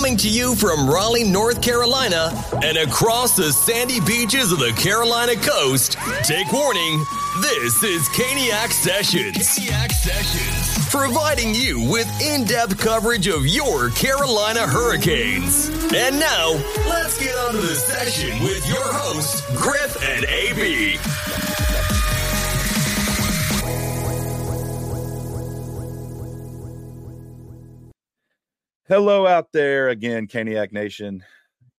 Coming to you from Raleigh, North Carolina, and across the sandy beaches of the Carolina coast, take warning, this is Caniac Sessions. Caniac Sessions. Providing you with in depth coverage of your Carolina Hurricanes. And now, let's get on to the session with your hosts, Griff and AB. Hello out there again, Caniac Nation.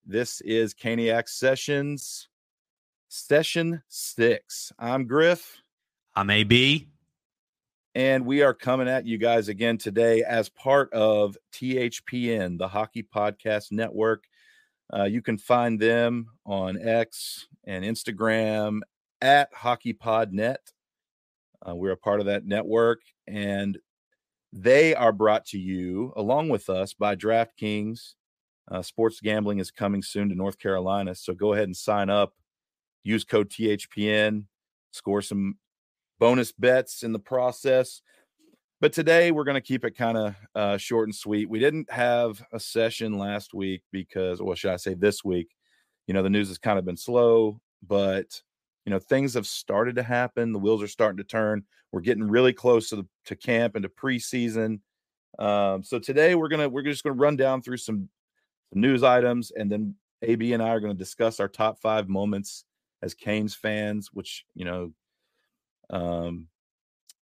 This is Caniac Sessions, session six. I'm Griff. I'm AB. And we are coming at you guys again today as part of THPN, the Hockey Podcast Network. Uh, you can find them on X and Instagram at HockeyPodNet. Uh, we're a part of that network. And they are brought to you along with us by DraftKings. Uh, sports gambling is coming soon to North Carolina. So go ahead and sign up. Use code THPN, score some bonus bets in the process. But today we're going to keep it kind of uh, short and sweet. We didn't have a session last week because, or should I say this week? You know, the news has kind of been slow, but you know things have started to happen the wheels are starting to turn we're getting really close to the to camp and to preseason um, so today we're gonna we're just gonna run down through some, some news items and then ab and i are to discuss our top five moments as canes fans which you know um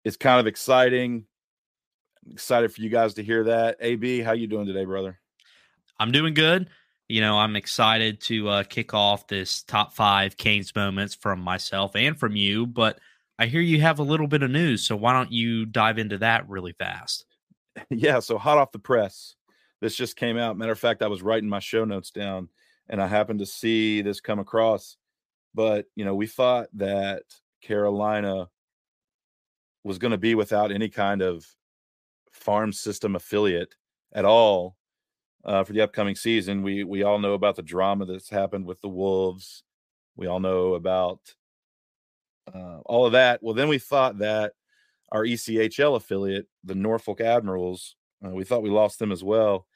it's kind of exciting. I'm excited for you guys to hear that. Ab how you doing today brother? I'm doing good you know, I'm excited to uh, kick off this top five Canes moments from myself and from you. But I hear you have a little bit of news, so why don't you dive into that really fast? Yeah, so hot off the press, this just came out. Matter of fact, I was writing my show notes down, and I happened to see this come across. But you know, we thought that Carolina was going to be without any kind of farm system affiliate at all uh, for the upcoming season. We we all know about the drama that's happened with the Wolves. We all know about uh, all of that. Well, then we thought that our ECHL affiliate, the Norfolk Admirals, uh, we thought we lost them as well.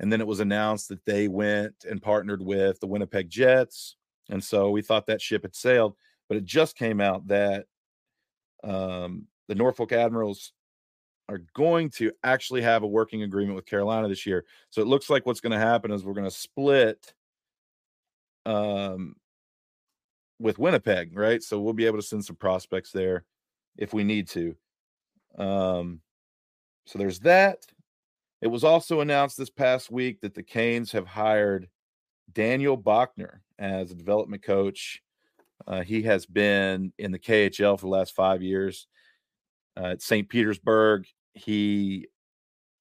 And then it was announced that they went and partnered with the Winnipeg Jets. And so we thought that ship had sailed. But it just came out that um, the Norfolk Admirals are going to actually have a working agreement with Carolina this year. So it looks like what's going to happen is we're going to split um with Winnipeg, right? So we'll be able to send some prospects there if we need to. Um so there's that. It was also announced this past week that the Canes have hired Daniel Bachner as a development coach. Uh, he has been in the KHL for the last five years uh, at St. Petersburg. He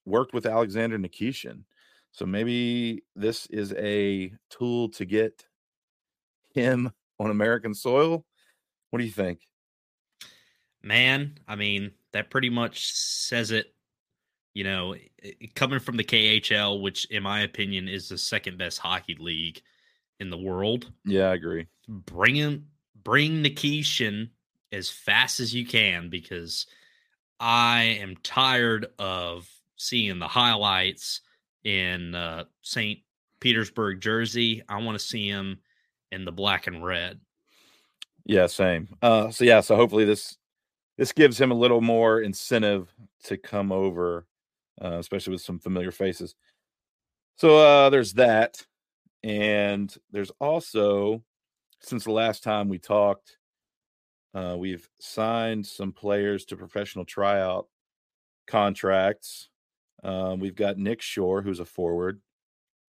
worked with Alexander Nikishin. So maybe this is a tool to get him on American soil. What do you think? Man, I mean, that pretty much says it. You know, coming from the KHL, which in my opinion is the second best hockey league in the world. Yeah, I agree. Bring him, bring Nikishin as fast as you can because – I am tired of seeing the highlights in uh, St. Petersburg jersey. I want to see him in the black and red. Yeah, same. Uh, so yeah, so hopefully this this gives him a little more incentive to come over, uh, especially with some familiar faces. So uh, there's that, and there's also since the last time we talked, uh, we've signed some players to professional tryout contracts. Um, we've got Nick Shore, who's a forward.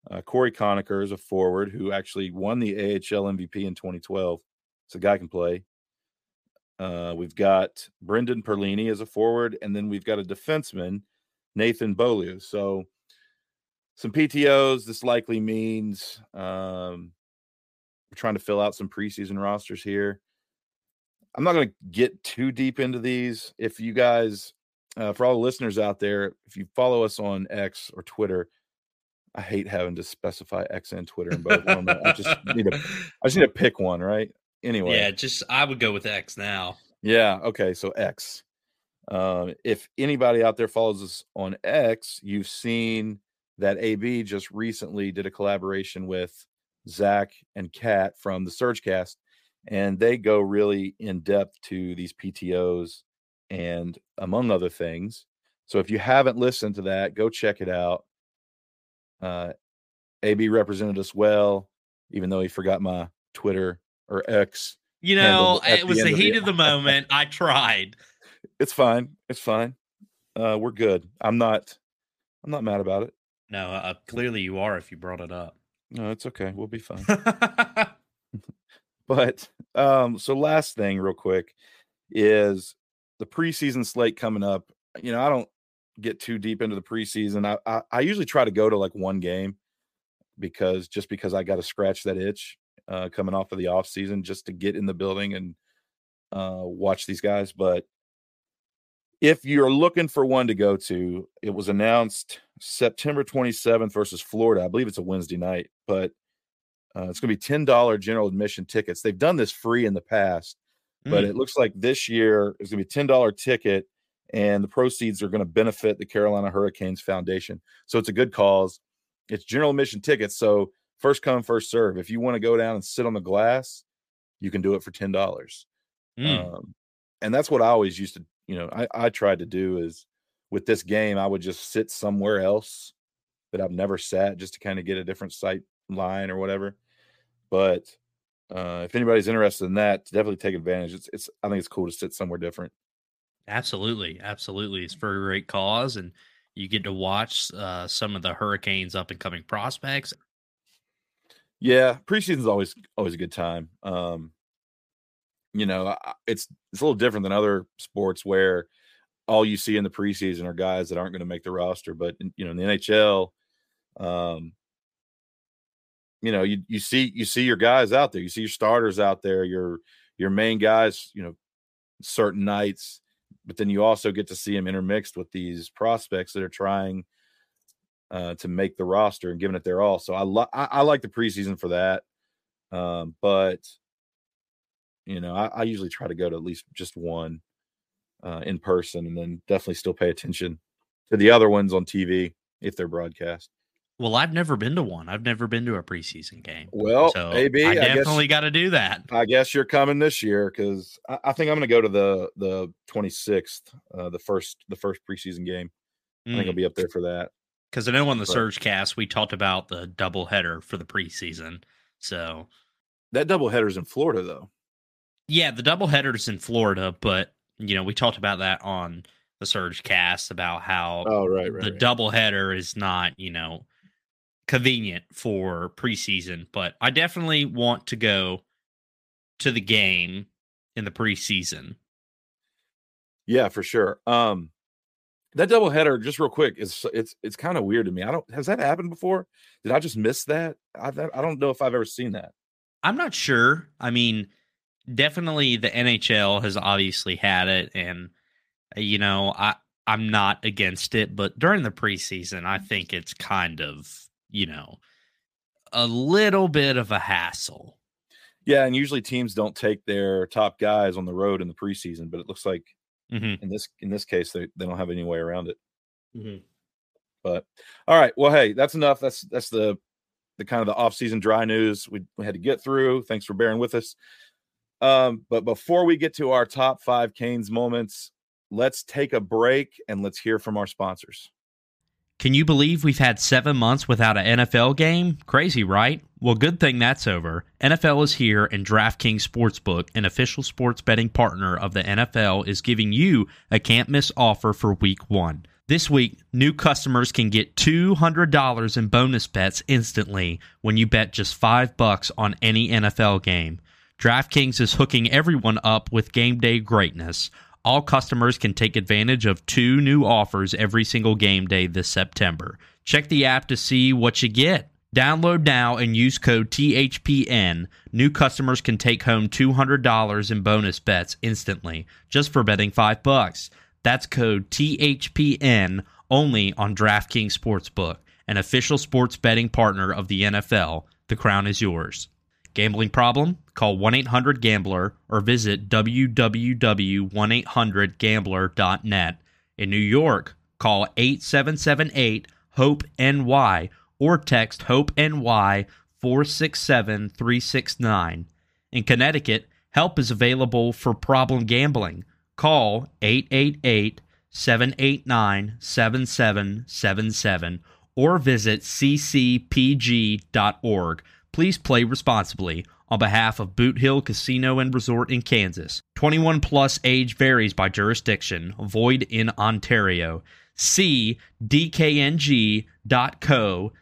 Uh, Cory Conacher is a forward who actually won the AHL MVP in 2012. So guy can play. Uh, we've got Brendan Perlini as a forward, and then we've got a defenseman, Nathan Beaulieu. So some PTOs. This likely means um, we're trying to fill out some preseason rosters here. I'm not going to get too deep into these. If you guys, uh, for all the listeners out there, if you follow us on X or Twitter, I hate having to specify X and Twitter in both. of them. I just need to, I just need to pick one, right? Anyway, yeah, just I would go with X now. Yeah. Okay. So X. Um, if anybody out there follows us on X, you've seen that AB just recently did a collaboration with Zach and Kat from the Surgecast, and they go really in depth to these PTOs and among other things. So if you haven't listened to that, go check it out. Uh, AB represented us well, even though he forgot my Twitter or X. You know, it was the, the heat of the, of the moment. I tried. It's fine. It's fine. Uh, we're good. I'm not. I'm not mad about it. No, uh, clearly you are. If you brought it up. No, it's okay. We'll be fine. but um, so last thing, real quick, is the preseason slate coming up. You know, I don't get too deep into the preseason. I, I, I usually try to go to like one game because just because I got to scratch that itch uh, coming off of the off season just to get in the building and uh, watch these guys. But if you're looking for one to go to, it was announced September 27th versus Florida. I believe it's a Wednesday night, but uh, it's going to be $10 general admission tickets. They've done this free in the past, mm. but it looks like this year is going to be $10 ticket and the proceeds are going to benefit the Carolina Hurricanes Foundation. So it's a good cause. It's general admission tickets. So first come, first serve. If you want to go down and sit on the glass, you can do it for $10. Mm. Um, and that's what I always used to you know, I, I tried to do is with this game, I would just sit somewhere else that I've never sat just to kind of get a different sight line or whatever. But uh, if anybody's interested in that, definitely take advantage. It's, it's, I think it's cool to sit somewhere different. Absolutely. Absolutely. It's for a great cause. And you get to watch uh, some of the Hurricanes up and coming prospects. Yeah. Preseason's always, always a good time. Um, you know, it's it's a little different than other sports where all you see in the preseason are guys that aren't going to make the roster. But in, you know, in the NHL, um, you know, you you see you see your guys out there, you see your starters out there, your your main guys, you know, certain nights, but then you also get to see them intermixed with these prospects that are trying uh, to make the roster and giving it their all. So I, lo- I, I like the preseason for that. Um, but you know, I, I usually try to go to at least just one uh, in person, and then definitely still pay attention to the other ones on TV if they're broadcast. Well, I've never been to one. I've never been to a preseason game. Well, so AB, I definitely got to do that. I guess you're coming this year because I, I, think I'm going to go to the the 26th, uh, the first the first preseason game. Mm. I think I'll mm. be up there for that. Because I know on the but, Surge cast we talked about the double header for the preseason. So that double header is in Florida, though. Yeah, the doubleheaders in Florida, but you know, we talked about that on the Surge cast about how oh, right, right, the right. doubleheader is not, you know, convenient for preseason, but I definitely want to go to the game in the preseason. Yeah, for sure. Um that doubleheader, just real quick, is it's it's kind of weird to me. I don't has that happened before? Did I just miss that? I I don't know if I've ever seen that. I'm not sure. I mean, definitely the NHL has obviously had it, and uh, you know I I'm not against it, but during the preseason, I think it's kind of you know a little bit of a hassle. Yeah, and usually teams don't take their top guys on the road in the preseason, but it looks like mm-hmm. in this in this case they, they don't have any way around it. Mm-hmm. But all right, well, hey, that's enough. That's that's the the kind of the off season dry news we, we had to get through. Thanks for bearing with us. Um, but before we get to our top five Canes moments, let's take a break and let's hear from our sponsors. Can you believe we've had seven months without an NFL game? Crazy, right? Well, good thing that's over. NFL is here, and DraftKings Sportsbook, an official sports betting partner of the NFL, is giving you a can't miss offer for week one. This week, new customers can get $200 in bonus bets instantly when you bet just 5 bucks on any NFL game. DraftKings is hooking everyone up with game day greatness. All customers can take advantage of two new offers every single game day this September. Check the app to see what you get. Download now and use code THPN. New customers can take home $200 in bonus bets instantly just for betting 5 bucks. That's code THPN only on DraftKings Sportsbook, an official sports betting partner of the NFL. The crown is yours. Gambling problem? Call 1 800 Gambler or visit www.1800Gambler.net. In New York, call 8778 HOPE NY or text HOPE NY 467 369. In Connecticut, help is available for problem gambling. Call 888 789 7777 or visit ccpg.org. Please play responsibly on behalf of Boot Hill Casino and Resort in Kansas. 21 plus age varies by jurisdiction, void in Ontario. See dkng.co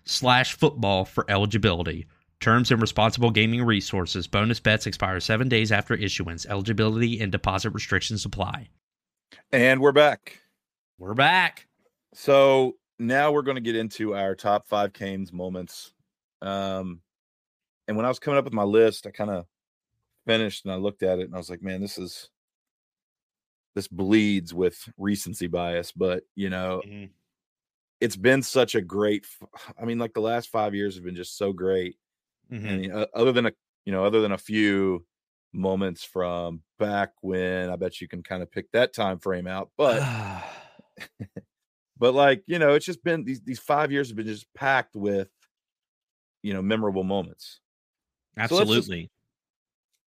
slash football for eligibility. Terms and responsible gaming resources. Bonus bets expire seven days after issuance. Eligibility and deposit restrictions apply. And we're back. We're back. So now we're going to get into our top five Canes moments. Um, and when I was coming up with my list, I kind of finished and I looked at it and I was like, man, this is this bleeds with recency bias, but you know, mm-hmm. it's been such a great. I mean, like the last five years have been just so great. Mm-hmm. And uh, other than a, you know, other than a few moments from back when, I bet you can kind of pick that time frame out, but. but like you know, it's just been these these five years have been just packed with, you know, memorable moments. Absolutely. So let's just,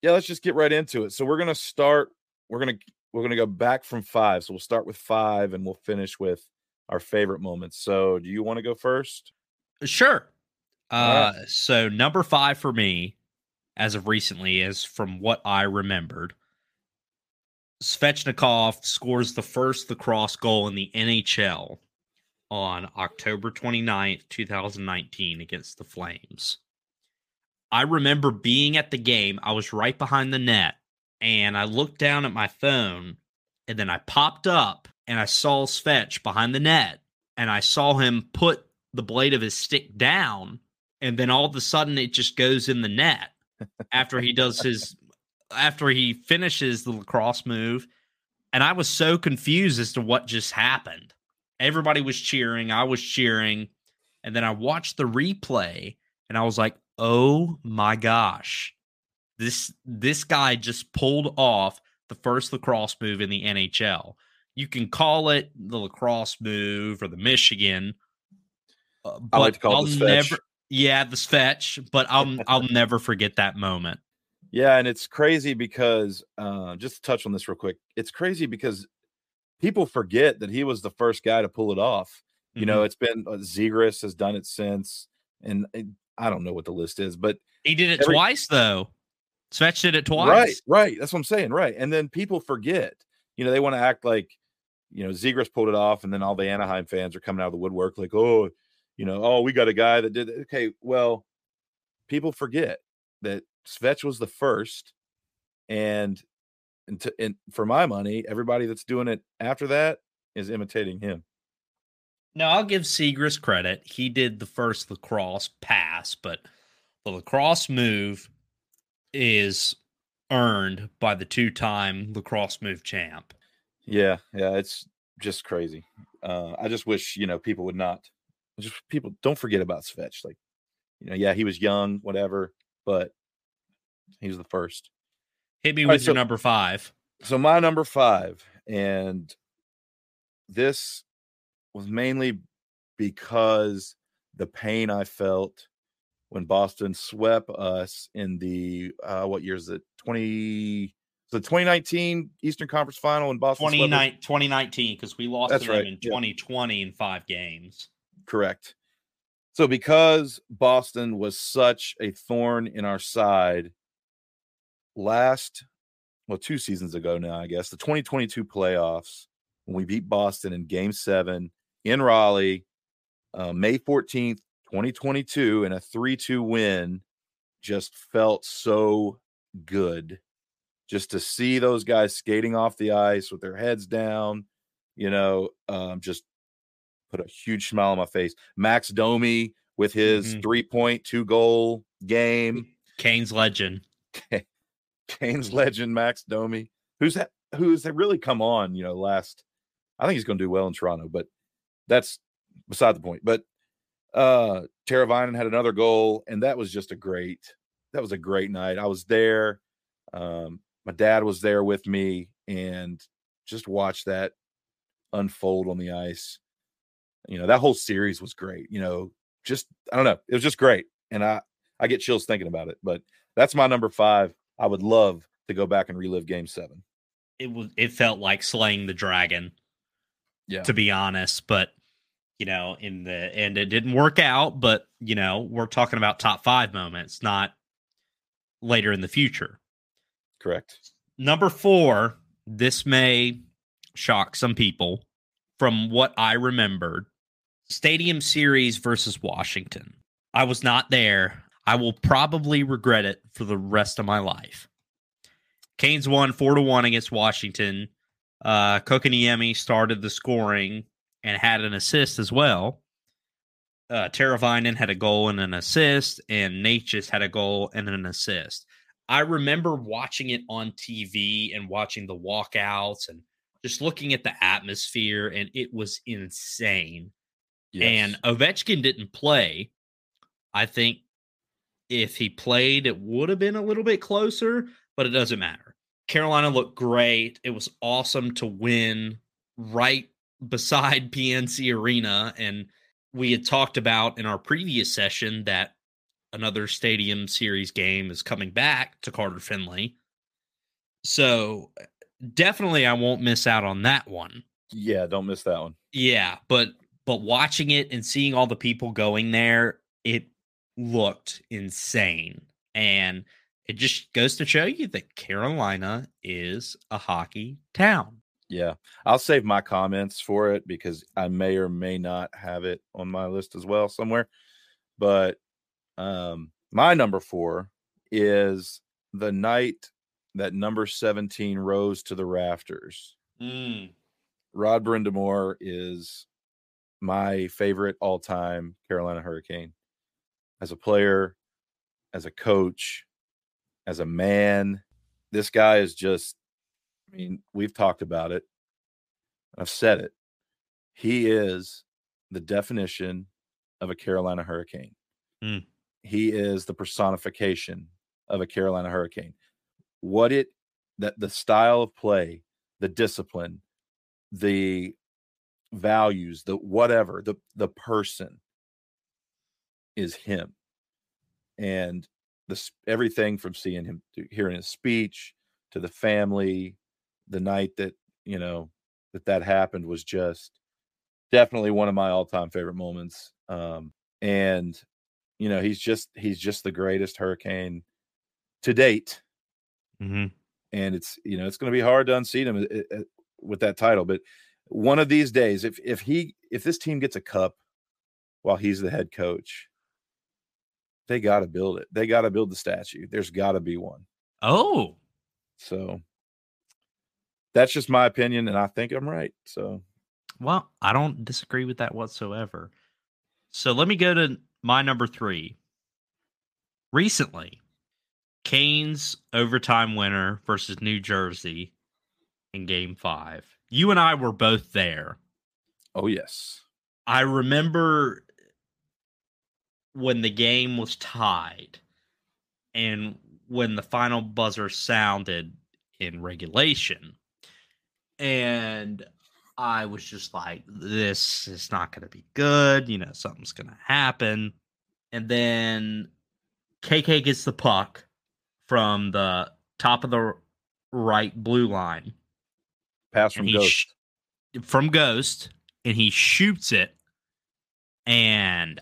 yeah, let's just get right into it. So we're gonna start. We're gonna we're going to go back from five. So we'll start with five and we'll finish with our favorite moments. So do you want to go first? Sure. Uh, right. So number five for me, as of recently, is from what I remembered. Svechnikov scores the first lacrosse goal in the NHL on October 29th, 2019 against the Flames. I remember being at the game. I was right behind the net and I looked down at my phone and then I popped up and I saw Svetch behind the net and I saw him put the blade of his stick down and then all of a sudden it just goes in the net after he does his after he finishes the lacrosse move and I was so confused as to what just happened. Everybody was cheering, I was cheering, and then I watched the replay and I was like, "Oh my gosh." This this guy just pulled off the first lacrosse move in the NHL. You can call it the lacrosse move or the Michigan. Uh, I like to call I'll it the never, yeah, the fetch, but I'll I'll never forget that moment. Yeah, and it's crazy because uh, just to touch on this real quick, it's crazy because people forget that he was the first guy to pull it off. You mm-hmm. know, it's been uh, Zegras has done it since, and I don't know what the list is, but he did it every, twice though. Svetch did it twice. Right, right. That's what I'm saying. Right. And then people forget, you know, they want to act like, you know, Zegras pulled it off, and then all the Anaheim fans are coming out of the woodwork like, oh, you know, oh, we got a guy that did it. Okay, well, people forget that Svetch was the first, and and, to, and for my money, everybody that's doing it after that is imitating him. Now I'll give Zegras credit. He did the first lacrosse pass, but the lacrosse move is earned by the two-time lacrosse move champ. Yeah, yeah, it's just crazy. Uh, I just wish you know people would not just people don't forget about Svetch. Like, you know, yeah, he was young, whatever, but he was the first. Hit me All with right, your so, number five. So my number five, and this was mainly because the pain I felt when Boston swept us in the uh, what year is it? 20 the 2019 Eastern Conference Final in Boston. 2019 because we lost That's to them right. in yeah. 2020 in five games. Correct. So because Boston was such a thorn in our side last well two seasons ago now I guess the 2022 playoffs when we beat Boston in game 7 in Raleigh uh, May 14th 2022 and a 3-2 win just felt so good. Just to see those guys skating off the ice with their heads down you know um, just put a huge smile on my face. Max domi with his mm-hmm. three point two goal game Canes legend. Canes legend max domi who's that who's really come on you know last i think he's going to do well in toronto but that's beside the point but uh Teravainen had another goal, and that was just a great that was a great night. I was there. Um, my dad was there with me and just watched that unfold on the ice. You know, that whole series was great. You know, just I don't know, it was just great, and I I get chills thinking about it. But that's my number five. I would love to go back and relive Game Seven. It was. It felt like slaying the dragon. Yeah. To be honest, but you know, in the and it didn't work out. But you know, we're talking about top five moments, not later in the future. Correct. Number four. This may shock some people. From what I remembered, Stadium Series versus Washington. I was not there. I will probably regret it for the rest of my life. Canes won four to one against Washington. Uh, Kotkaniemi started the scoring and had an assist as well. Uh, Teravainen had a goal and an assist, and Necas had a goal and an assist. I remember watching it on TV and watching the walkouts and just looking at the atmosphere, and it was insane. Yes. And Ovechkin didn't play. I think if he played, it would have been a little bit closer, but it doesn't matter. Carolina looked great. It was awesome to win right beside PNC Arena. And we had talked about in our previous session that another Stadium Series game is coming back to Carter Finley. So definitely I won't miss out on that one. Yeah, don't miss that one. Yeah, but but watching it and seeing all the people going there, it looked insane. And it just goes to show you that Carolina is a hockey town. Yeah. I'll save my comments for it because I may or may not have it on my list as well somewhere. But um my number 4 is the night that number 17 rose to the rafters. Mm. Rod Brind'Amour is my favorite all-time Carolina Hurricane. As a player, as a coach, as a man, this guy is just I mean, we've talked about it. I've said it. He is the definition of a Carolina Hurricane. Mm. He is the personification of a Carolina Hurricane. What it that the style of play, the discipline, the values, the whatever, the the person is him. And this everything from seeing him hearing his speech to the family, the night that, you know, that that happened was just definitely one of my all-time favorite moments. Um and you know, he's just he's just the greatest hurricane to date. Mm-hmm. And it's you know, it's going to be hard to unseat him uh, uh, with that title, but one of these days if if he if this team gets a cup while he's the head coach they got to build it they got to build the statue there's got to be one. Oh, so that's just my opinion and i think i'm right so well i don't disagree with that whatsoever so let me go to my number three recently Canes overtime winner versus new jersey in game five you and I were both there. Oh yes. I remember when the game was tied and when the final buzzer sounded in regulation. And I was just like, this is not going to be good. You know, something's going to happen. And then KK gets the puck from the top of the right blue line Pass from Ghost. Sh- from Ghost, and he shoots it, and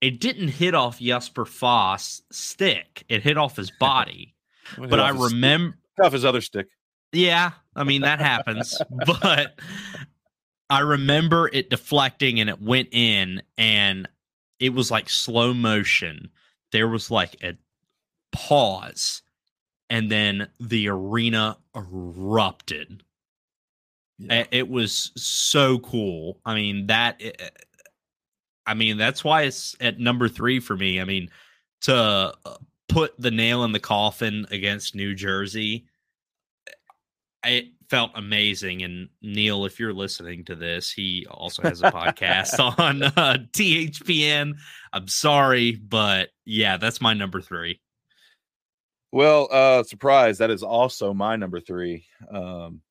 it didn't hit off Jesper Fast stick. It hit off his body. but I remember off his other stick. Yeah, I mean that happens, but I remember it deflecting and it went in, and it was like slow motion. There was like a pause, and then the arena erupted yeah. It was so cool. I mean that. Eh, eh, I mean that's why it's at number three for me. I mean to uh, put the nail in the coffin against New Jersey, it felt amazing. And Neil, if you're listening to this, he also has a podcast on uh, THPN. I'm sorry, but yeah, that's my number three. Well, uh, surprise, that is also my number three. Um,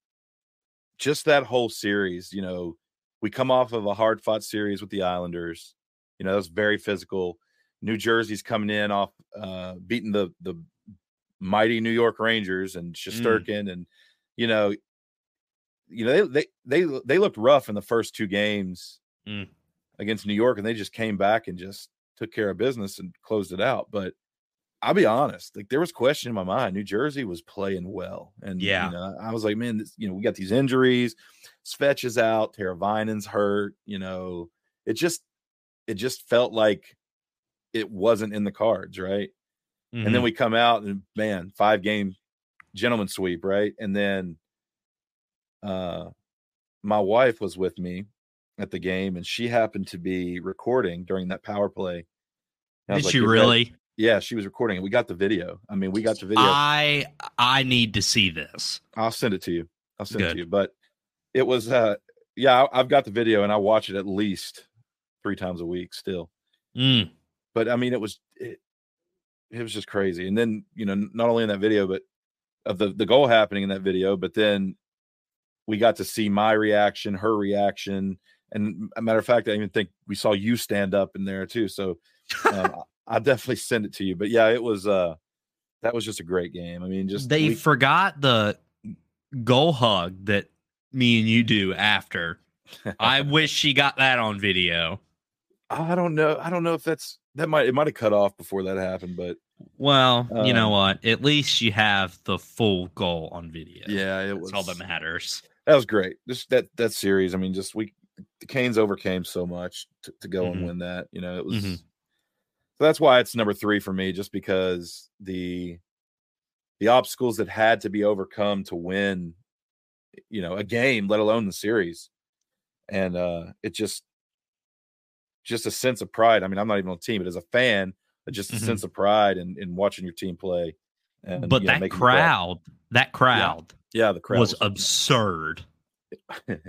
just that whole series, you know, we come off of a hard fought series with the Islanders. You know, that was very physical. New Jersey's coming in off uh, beating the the mighty New York Rangers and Shesterkin, mm. and you know, you know they they they they looked rough in the first two games mm. against New York, and they just came back and just took care of business and closed it out. But I'll be honest, like there was question in my mind. New Jersey was playing well, and yeah, you know, I was like, man, this, you know, we got these injuries. Svetch is out, Teravainen's hurt. You know, it just it just felt like it wasn't in the cards, right? Mm-hmm. And then mm-hmm. we come out and man, five game gentleman sweep, right? And then uh my wife was with me at the game and she happened to be recording during that power play. Did like, she really? Yeah, she was recording it. We got the video. I mean, we got the video. I I need to see this. I'll send it to you. I'll send Good. it to you. But it was uh yeah, I've got the video and I watch it at least three times a week still. Mm. But I mean, it was it, it was just crazy. And then you know, not only in that video, but of the the goal happening in that video, but then we got to see my reaction, her reaction, and a matter of fact, I even think we saw you stand up in there too. So um, I'll definitely send it to you. But yeah, it was uh that was just a great game. I mean, just they we, forgot the goal hug that me and you do after. I wish she got that on video. I don't know. I don't know if that's that might it might have cut off before that happened, but well, um, you know um what? At least you have the full goal on video. Yeah, it that's was all that matters. That was great. Just that that series. I mean, just we the Canes overcame so much to, to go mm-hmm. and win that. You know, it was mm-hmm. So that's why it's number three for me, just because the the obstacles that had to be overcome to win, you know, a game, let alone the series. And uh it just just a sense of pride. I mean, I'm not even on the team, but as a fan, just a mm-hmm. sense of pride in, in watching your team play. And, but that know, crowd, that crowd, yeah, yeah the crowd was, was absurd. and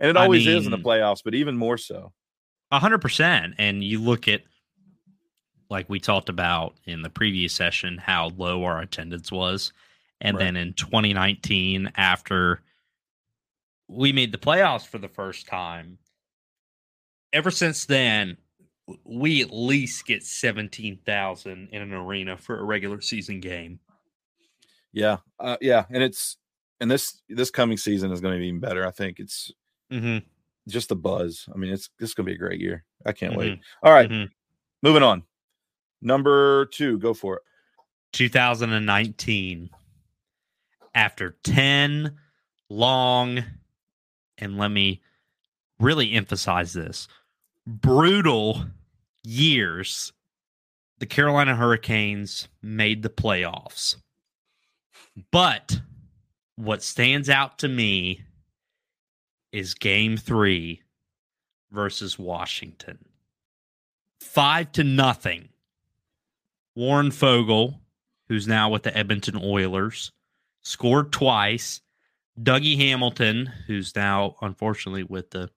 it always I mean, is in the playoffs, but even more so. A hundred percent. And you look at like we talked about in the previous session, how low our attendance was. And right. then in 2019, after we made the playoffs for the first time, ever since then, we at least get 17,000 in an arena for a regular season game. Yeah. Uh, yeah. And it's, and this, this coming season is going to be even better. I think it's mm-hmm. just the buzz. I mean, it's, this going to be a great year. I can't mm-hmm. wait. All right, mm-hmm. Moving on. Number two, go for it. 2019. After 10 long, and let me really emphasize this brutal years, the Carolina Hurricanes made the playoffs. But what stands out to me is game three versus Washington. Five to nothing. Warren Foegele, who's now with the Edmonton Oilers, scored twice. Dougie Hamilton, who's now unfortunately with the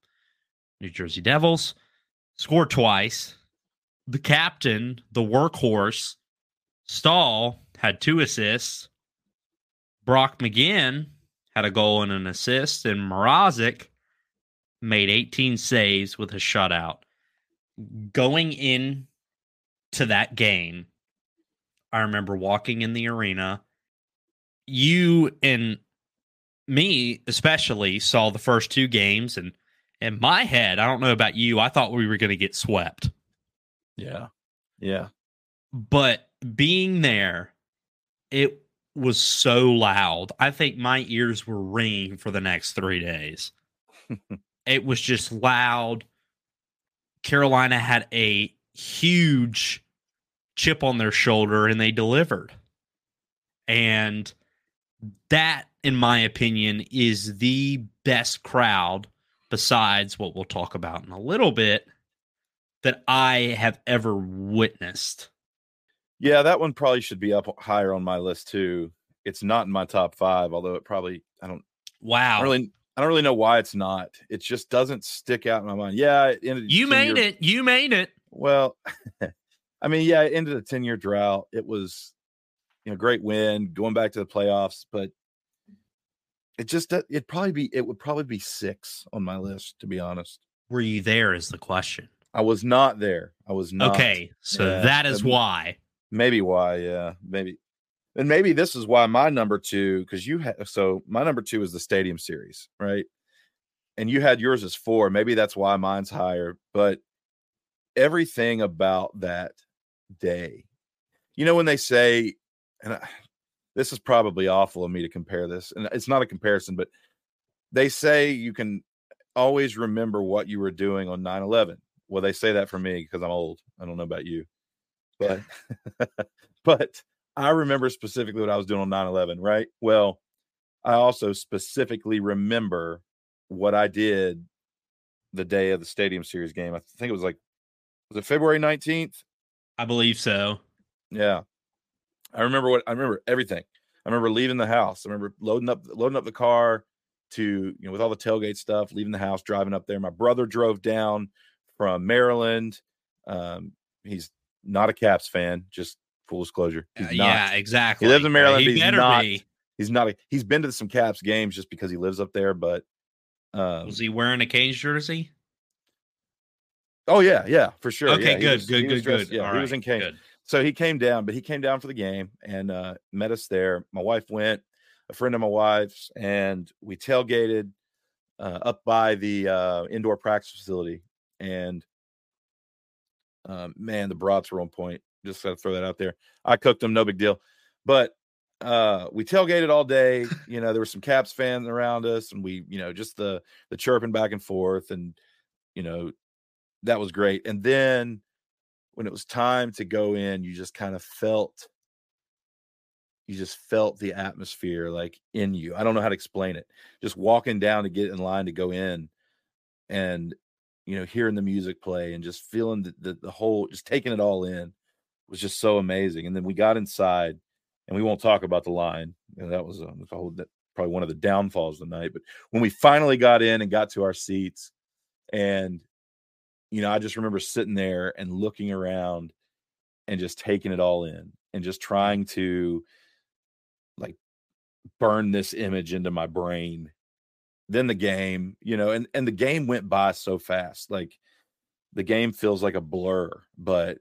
New Jersey Devils, scored twice. The captain, the workhorse, Staal had two assists. Brock McGinn had a goal and an assist, and Mrazek made 18 saves with a shutout. Going in to that game, I remember walking in the arena. You and me, especially, saw the first two games, and in my head, I don't know about you, I thought we were going to get swept. Yeah. Yeah. But being there, it was so loud. I think my ears were ringing for the next three days. it was just loud. Carolina had a huge chip on their shoulder and they delivered. And that, in my opinion, is the best crowd besides what we'll talk about in a little bit that I have ever witnessed. Yeah, that one probably should be up higher on my list too. It's not in my top five, although it probably I don't. Wow. I really, I don't really know why it's not. It just doesn't stick out in my mind. Yeah, you made year, it. You made it. Well, I mean, yeah, it ended a ten year drought. It was, you know, great win, going back to the playoffs, but it just uh, it'd probably be it would probably be six on my list to be honest. Were you there? Is the question. I was not there. I was not. Okay, so Yeah, that is why. Maybe why, yeah, maybe, and maybe this is why my number two because you had so my number two is the Stadium Series, right? And you had yours as four. Maybe that's why mine's higher. But everything about that day, you know, when they say, and I, this is probably awful of me to compare this, and it's not a comparison, but they say you can always remember what you were doing on 9 11. Well, they say that for me because I'm old. I don't know about you, but but I remember specifically what I was doing on 9 11, right? Well, I also specifically remember what I did the day of the Stadium Series game. I think it was like, was it February 19th? I believe so. Yeah. I remember what I remember everything. I remember leaving the house. I remember loading up loading up the car to, you know, with all the tailgate stuff, leaving the house, driving up there. My brother drove down from Maryland. Um, he's not a Caps fan, just full disclosure. He's Uh, not. yeah, exactly. He lives in Maryland, He he's not- be. He's not a, he's been to some Caps games just because he lives up there, but um Was he wearing a Canes jersey? oh yeah, yeah, for sure. Okay, yeah, good, was- good, good, dressed- good. Yeah, All he was in Kane. good. So he came down, but he came down for the game and uh, met us there. My wife went, a friend of my wife's, and we tailgated uh, up by the uh, indoor practice facility. And um, man, the brats were on point. Just got to throw that out there. I cooked them, no big deal. But uh, we tailgated all day. You know, there were some Caps fans around us, and we, you know, just the the chirping back and forth, and you know, that was great. And then when it was time to go in, you just kind of felt you just felt the atmosphere like in you. I don't know how to explain it. Just walking down to get in line to go in and you know, hearing the music play and just feeling the, the, the whole just taking it all in was just so amazing. And then we got inside and we won't talk about the line. That was um, a, a whole, that, probably one of the downfalls of the night. But when we finally got in and got to our seats and you know, I just remember sitting there and looking around and just taking it all in and just trying to like burn this image into my brain. Then the game, you know, and and the game went by so fast. Like the game feels like a blur, but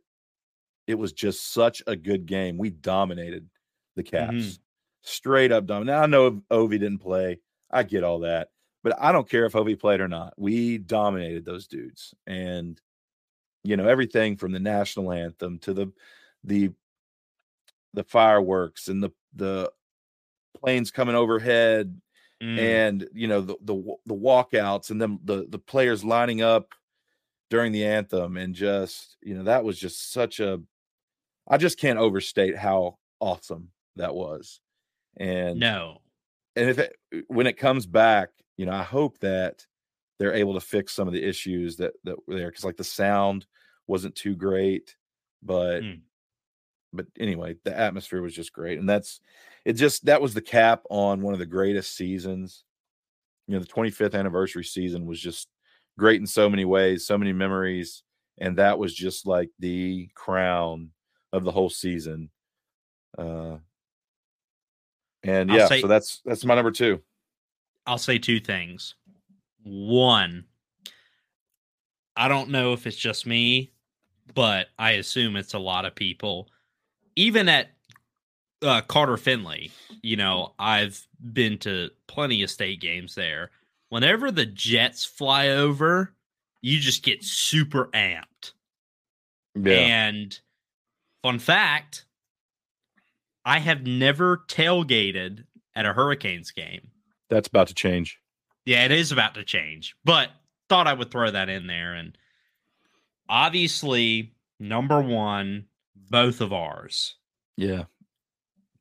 it was just such a good game. We dominated the Caps. Mhm. Straight up dominated. Now I know Ovi didn't play. I get all that. But I don't care if Ovi played or not. We dominated those dudes. And you know, everything from the national anthem to the the the fireworks and the the planes coming overhead Mm. and you know the the the walkouts and then the the players lining up during the anthem and just you know that was just such a I just can't overstate how awesome that was. And no. and if it, when it comes back, you know, I hope that they're able to fix some of the issues that that were there because like the sound wasn't too great, but Mm. but anyway, the atmosphere was just great, and that's it. Just that was the cap on one of the greatest seasons. You know, the 25th anniversary season was just great in so many ways, so many memories, and that was just like the crown of the whole season. Uh, and I'll yeah, say- so that's that's my number two. I'll say two things. One, I don't know if it's just me, but I assume it's a lot of people. Even at uh, Carter Finley, you know, I've been to plenty of state games there. Whenever the Jets fly over, you just get super amped. Yeah, And fun fact, I have never tailgated at a Hurricanes game. That's about to change. Yeah, it is about to change, but thought I would throw that in there. And obviously, number one, both of ours, Yeah,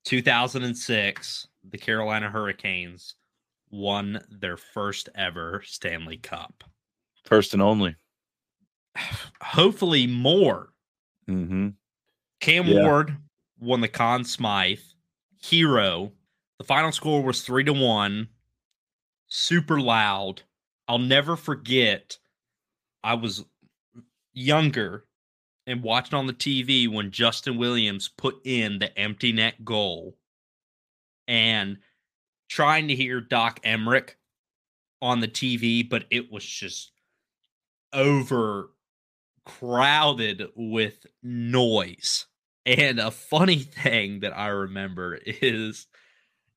2006, the Carolina Hurricanes won their first ever Stanley Cup. first and only. Hopefully, more. Mm-hmm. Cam Yeah. Ward won the Conn Smythe. Hero. The final score was three to one. Super loud. I'll never forget. I was younger and watching on the TV when Justin Williams put in the empty net goal. And trying to hear Doc Emrick on the TV, but it was just over crowded with noise. And a funny thing that I remember is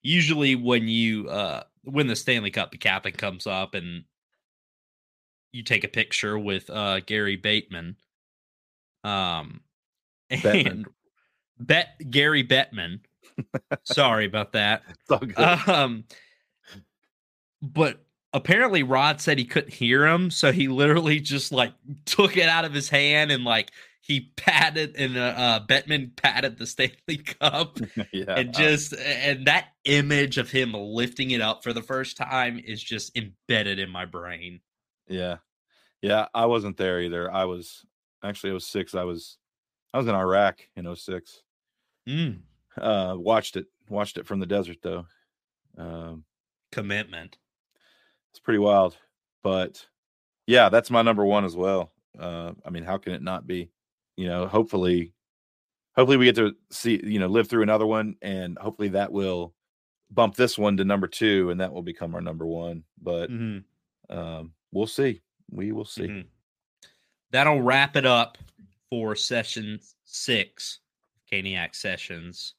usually when you uh when the Stanley Cup capping comes up and you take a picture with uh Gary Bateman um Bettman. and Bet Gary Bettman. Sorry about that. Um, but apparently Rod said he couldn't hear him, so he literally just like took it out of his hand and like he patted and uh, uh Bettman patted the Stanley Cup yeah. and just and that image of him lifting it up for the first time is just embedded in my brain. Yeah. Yeah. I wasn't there either. I was actually, I was six. I was, I was in Iraq in 06. Mm, Uh, watched it, watched it from the desert though. Um, commitment. it's pretty wild, but yeah, that's my number one as well. Uh, I mean, how can it not be? You know, hopefully, hopefully we get to see, you know, live through another one, and hopefully that will bump this one to number two, and that will become our number one. But Mhm, um, we'll see. We will see. mhm. That'll wrap it up for session six, Caniac Sessions.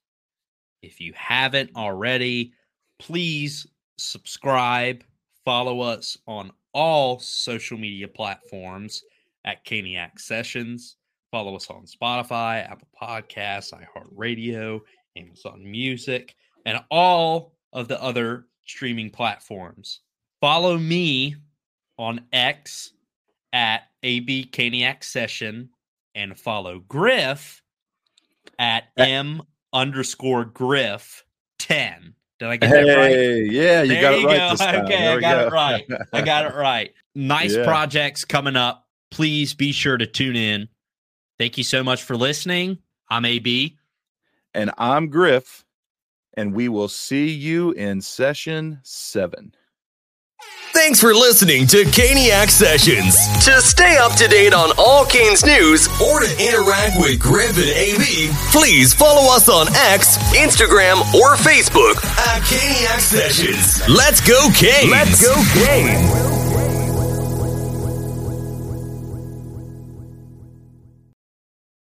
If you haven't already, please subscribe, follow us on all social media platforms at Caniac Sessions. Follow us on Spotify, Apple Podcasts, iHeartRadio, Amazon Music, and all of the other streaming platforms. Follow me on X at AB Caniac Session and follow Griff at M underscore Griff 10. Did I get that right? Hey, yeah, you There got it you right go. Okay, There I got it right. I got it right. Nice Yeah. projects coming up. Please be sure to tune in. Thank you so much for listening. I'm AB. and I'm Griff, and we will see you in session seven. Thanks for listening to Caniac Sessions. To stay up to date on all Canes news or to interact with Griff and AB, please follow us on X, Instagram, or Facebook at Caniac Sessions. Let's go, Canes! Let's go, Canes!